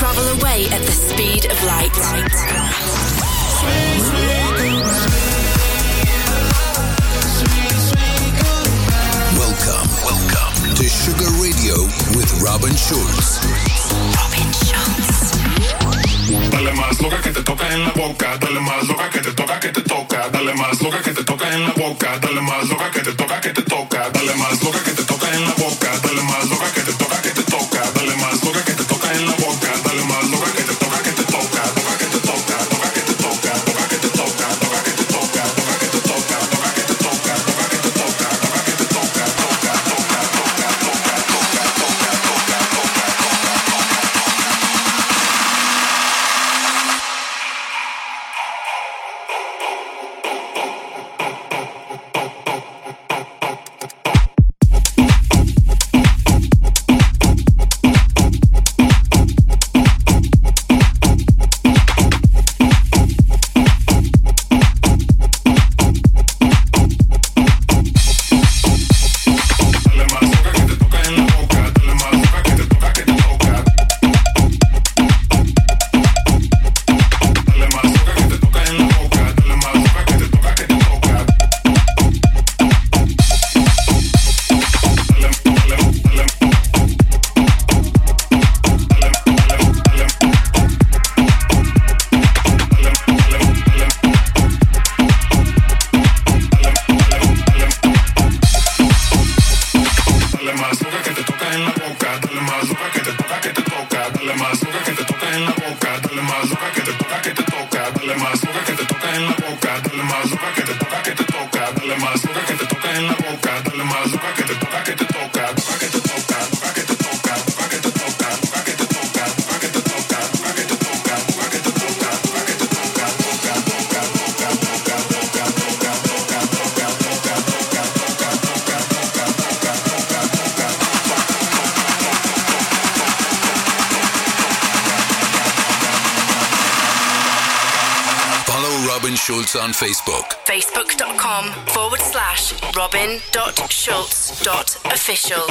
Travel away at the speed of light. Welcome, welcome to Sugar Radio with Robin Schulz. Robin Schulz. Dale más loca que te toca en la boca, dale más loca que te toca que te toca, dale más loca que te toca en la boca, dale más loca que te toca que te toca. show.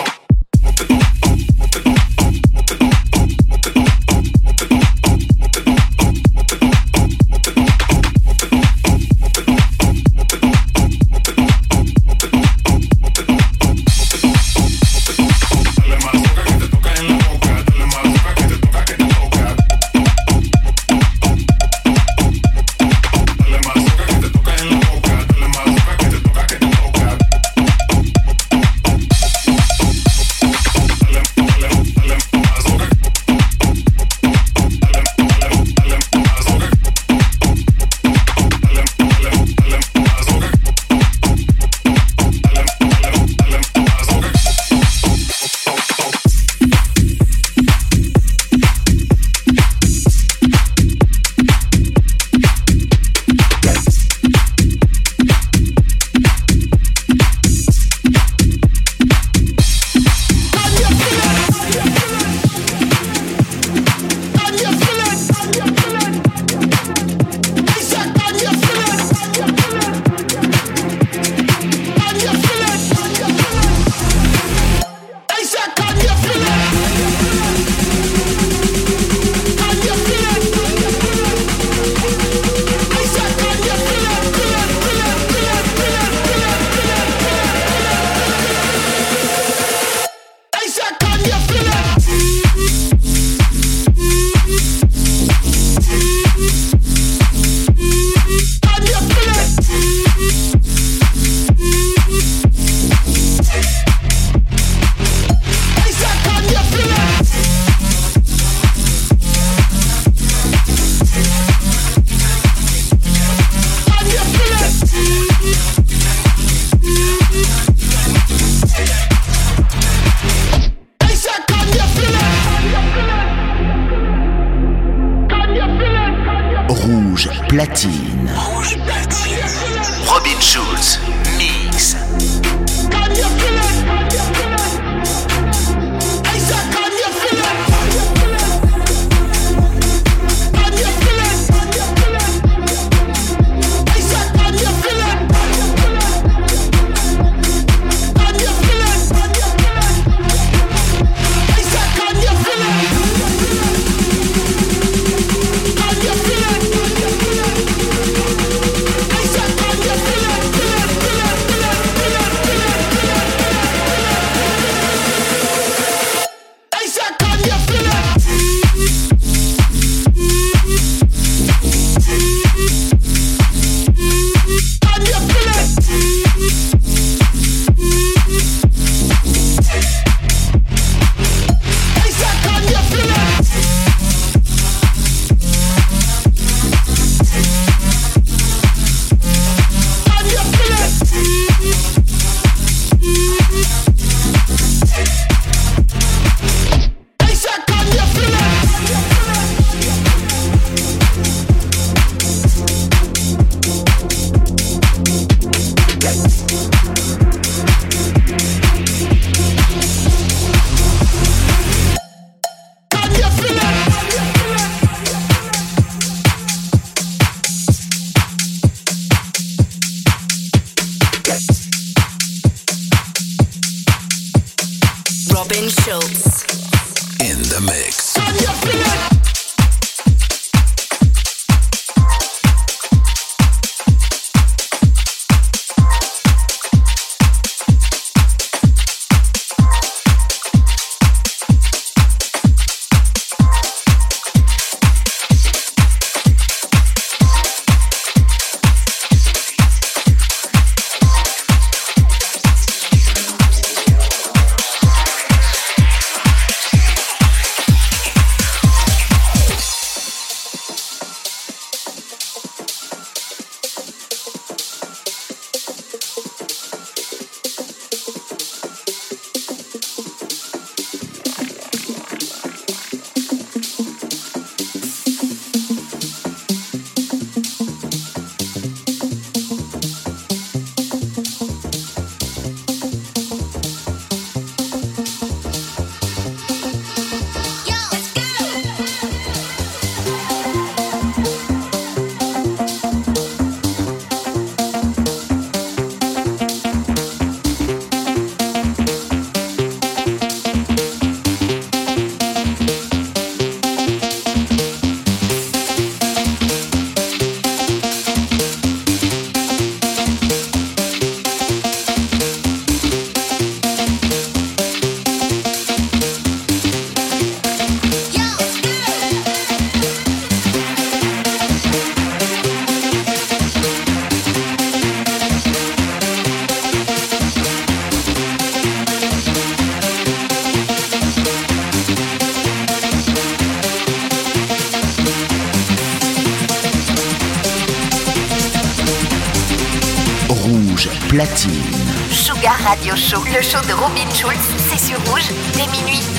Le show de Robin Schulz, c'est sur Rouge, dès minuit.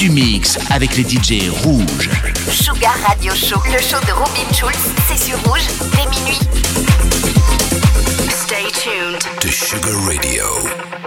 du mix avec les DJ rouges. Sugar Radio Show, le show de Robin Schulz, c'est sur rouge dès minuit. Stay tuned. To Sugar Radio.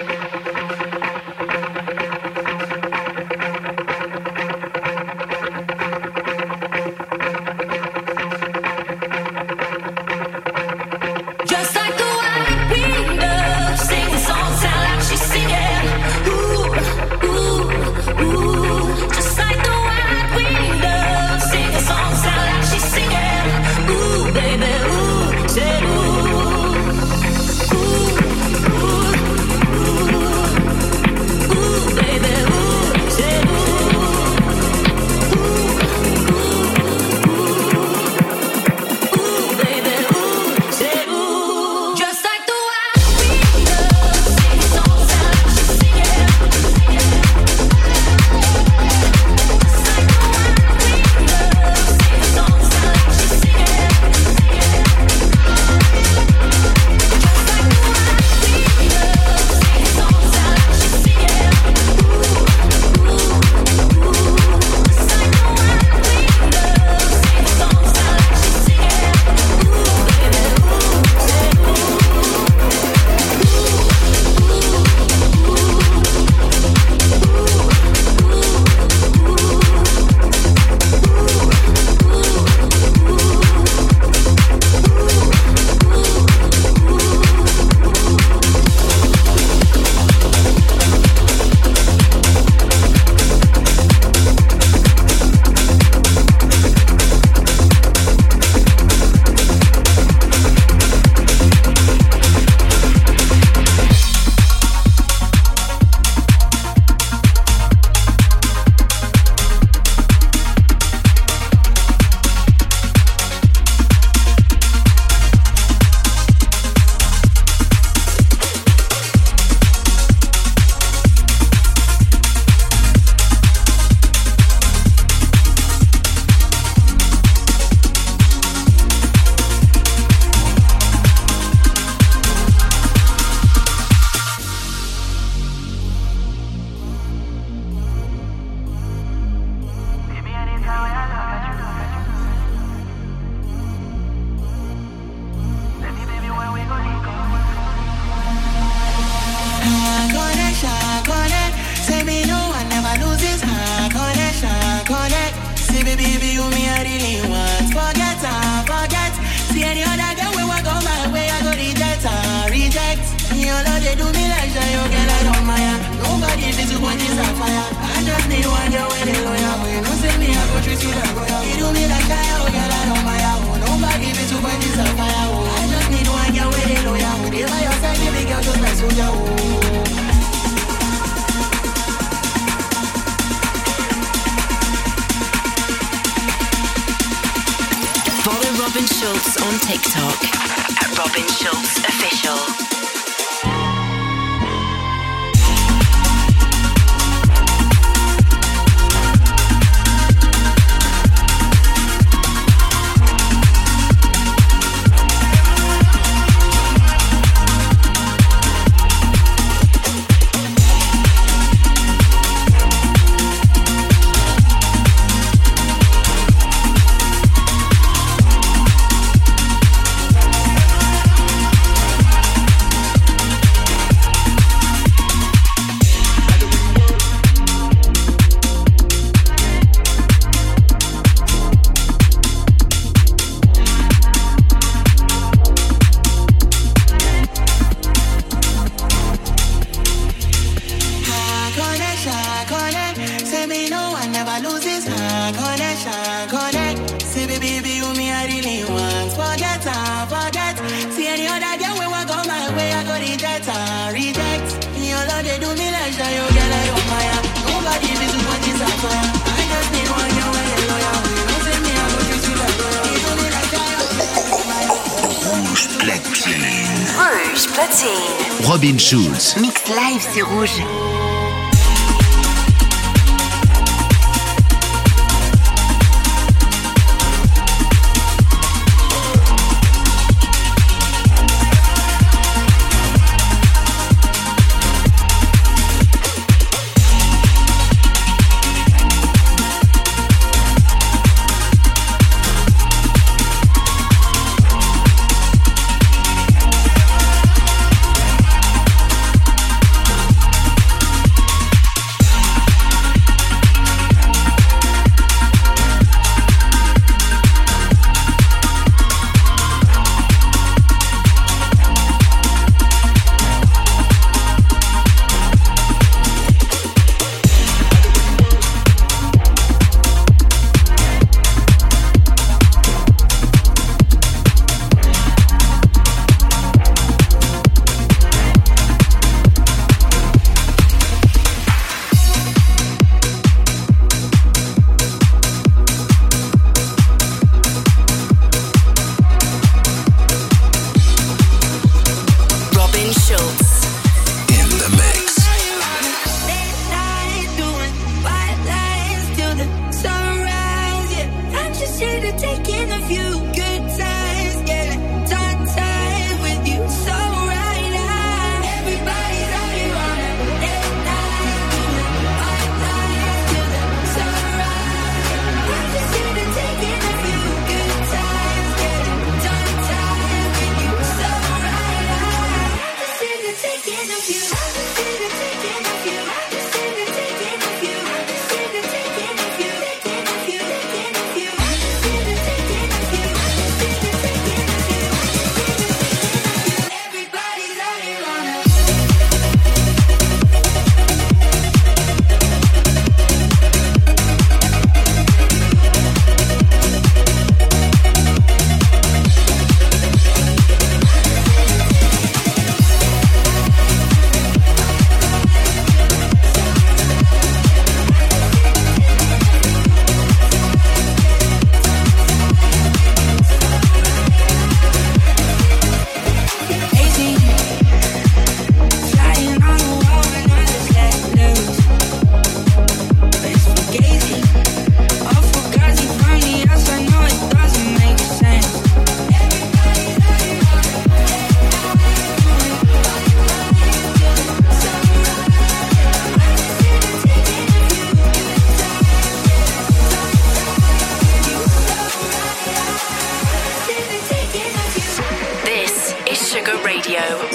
c'est rouge.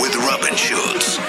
With Robin Schulz.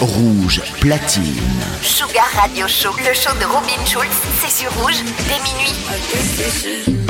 Rouge platine. Sugar Radio Show, le show de Robin Schulz, c'est sur rouge dès minuit.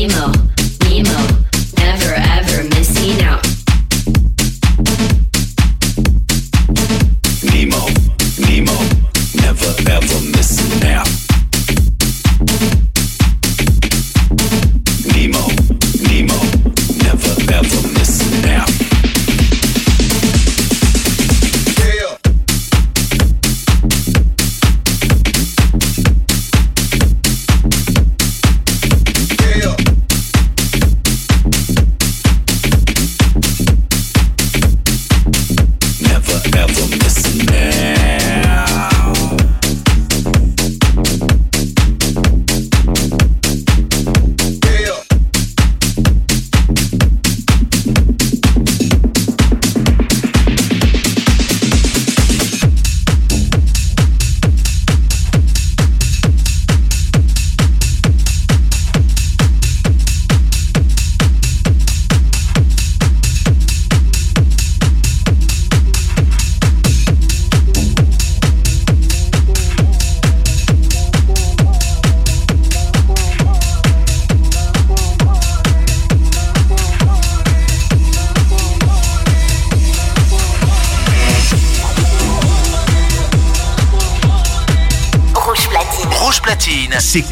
Emo.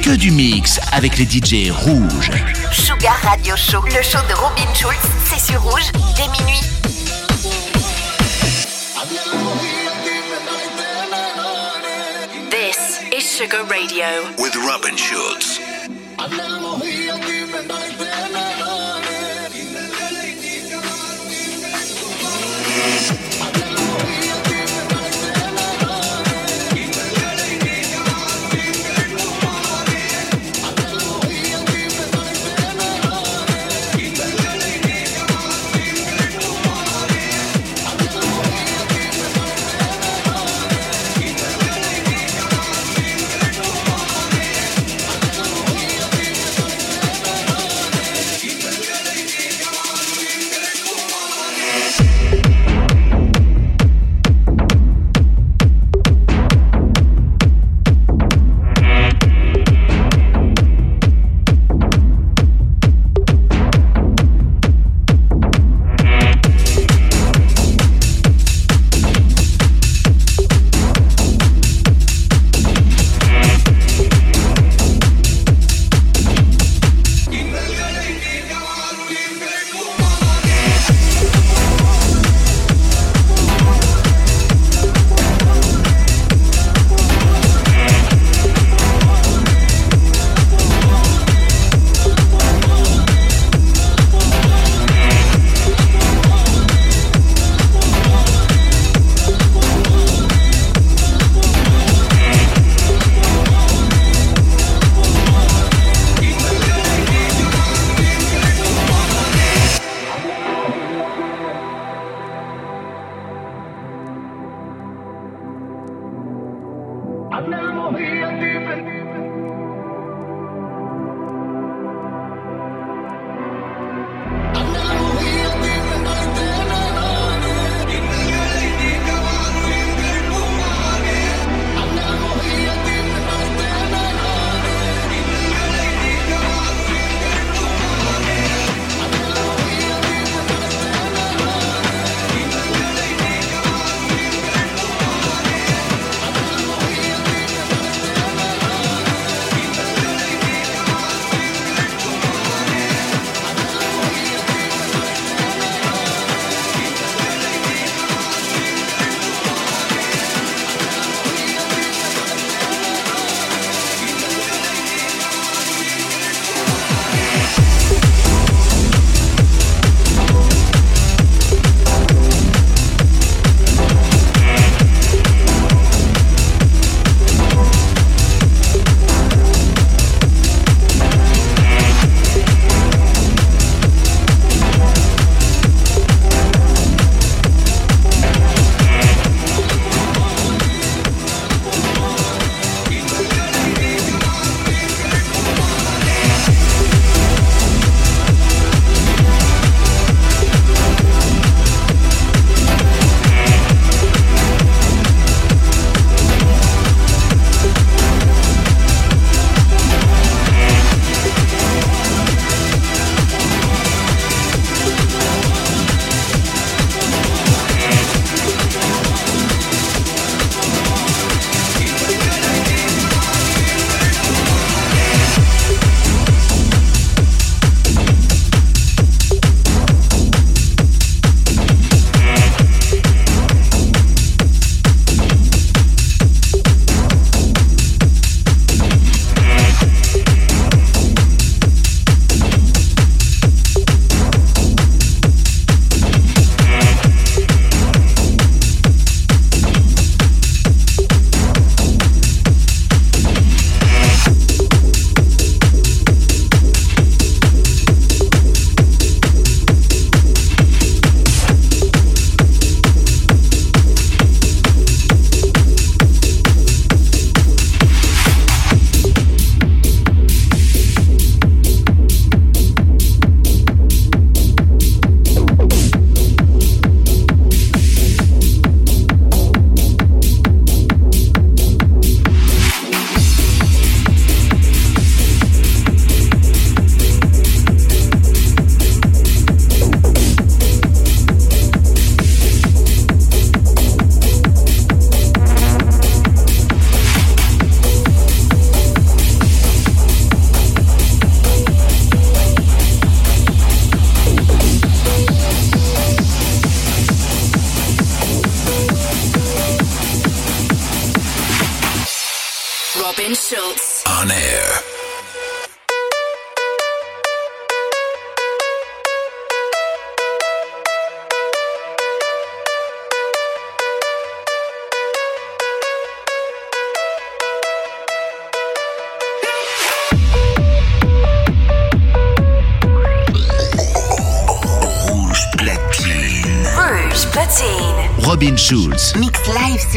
Que du mix avec les DJ rouges. Sugar Radio Show. Le show de Robin Schulz, c'est sur rouge dès minuit. This is Sugar Radio. With Robin Schulz.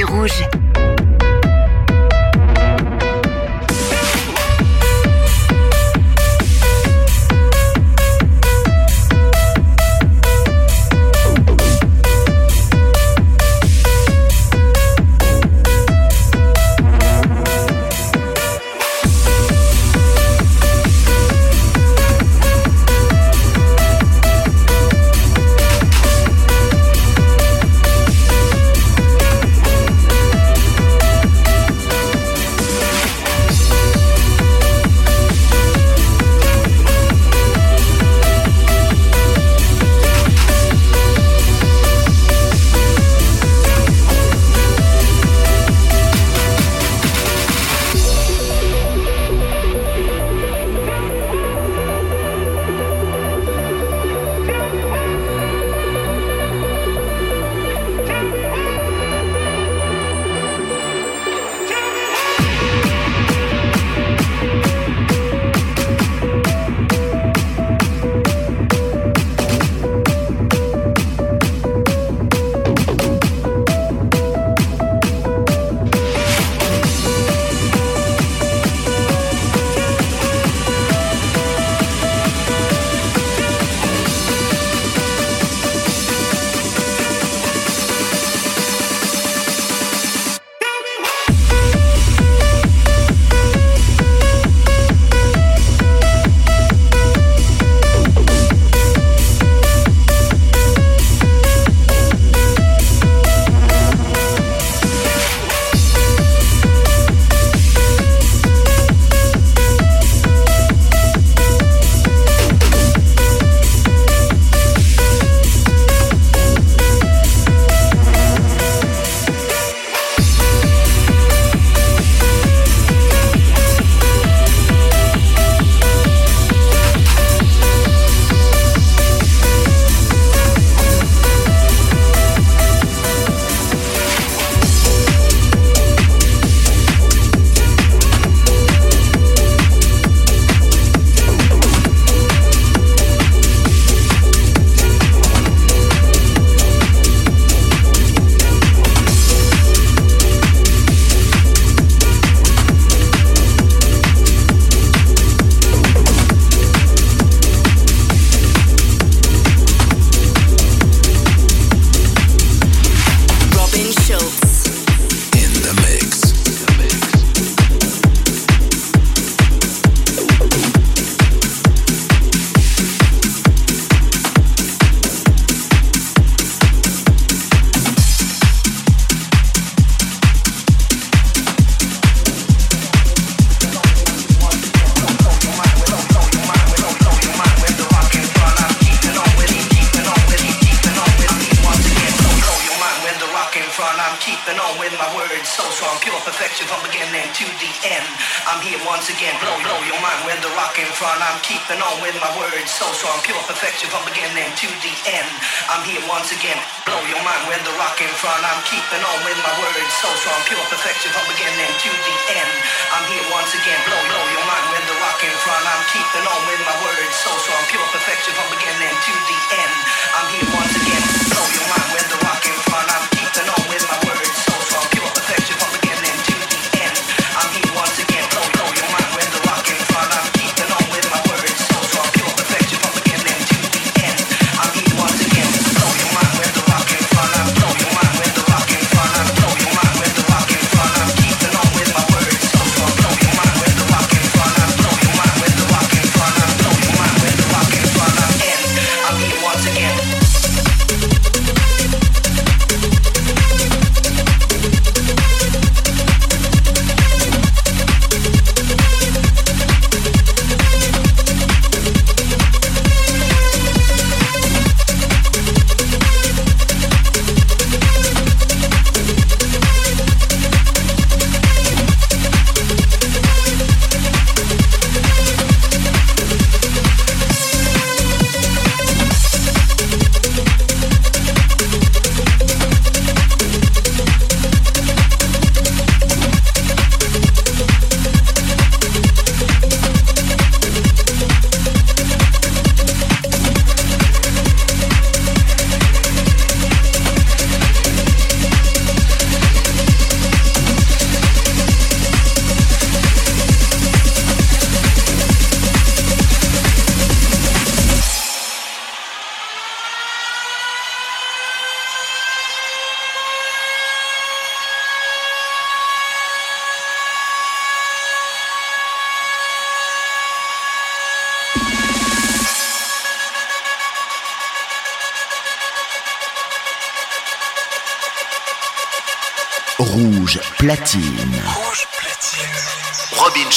Rouge.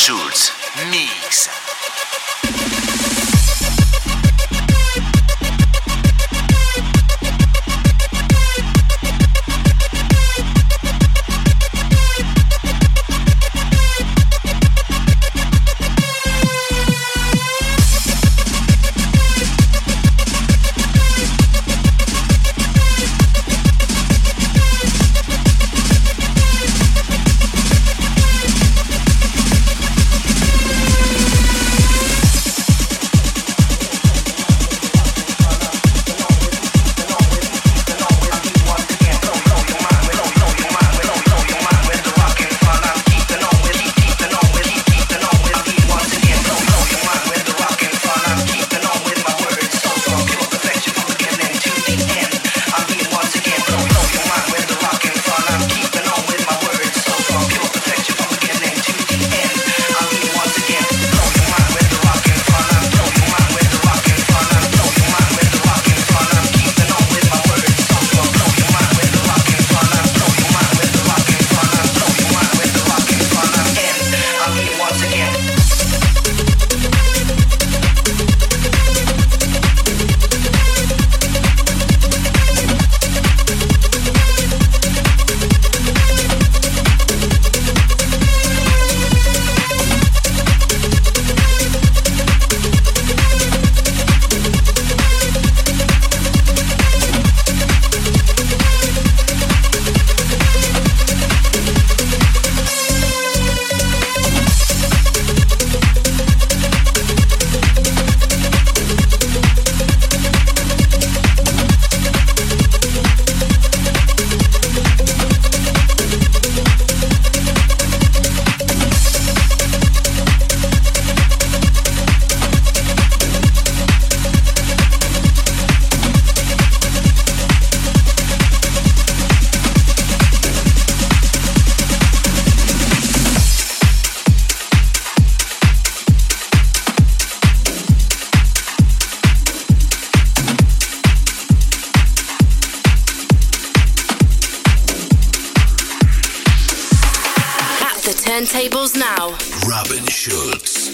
Schulz, mix. Turntables now. Robin Schulz.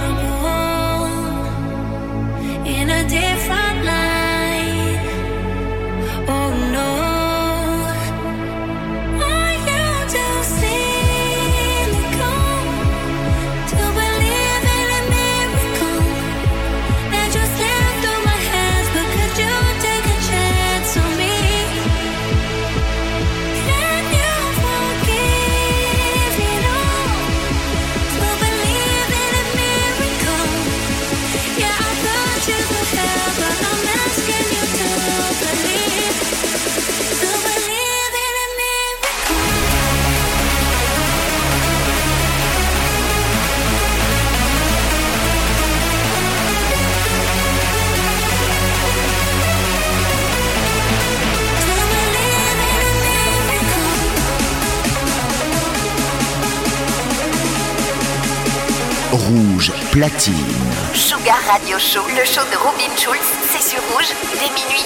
Platine. Sugar Radio Show, le show de Robin Schulz, c'est sur Rouge dès minuit.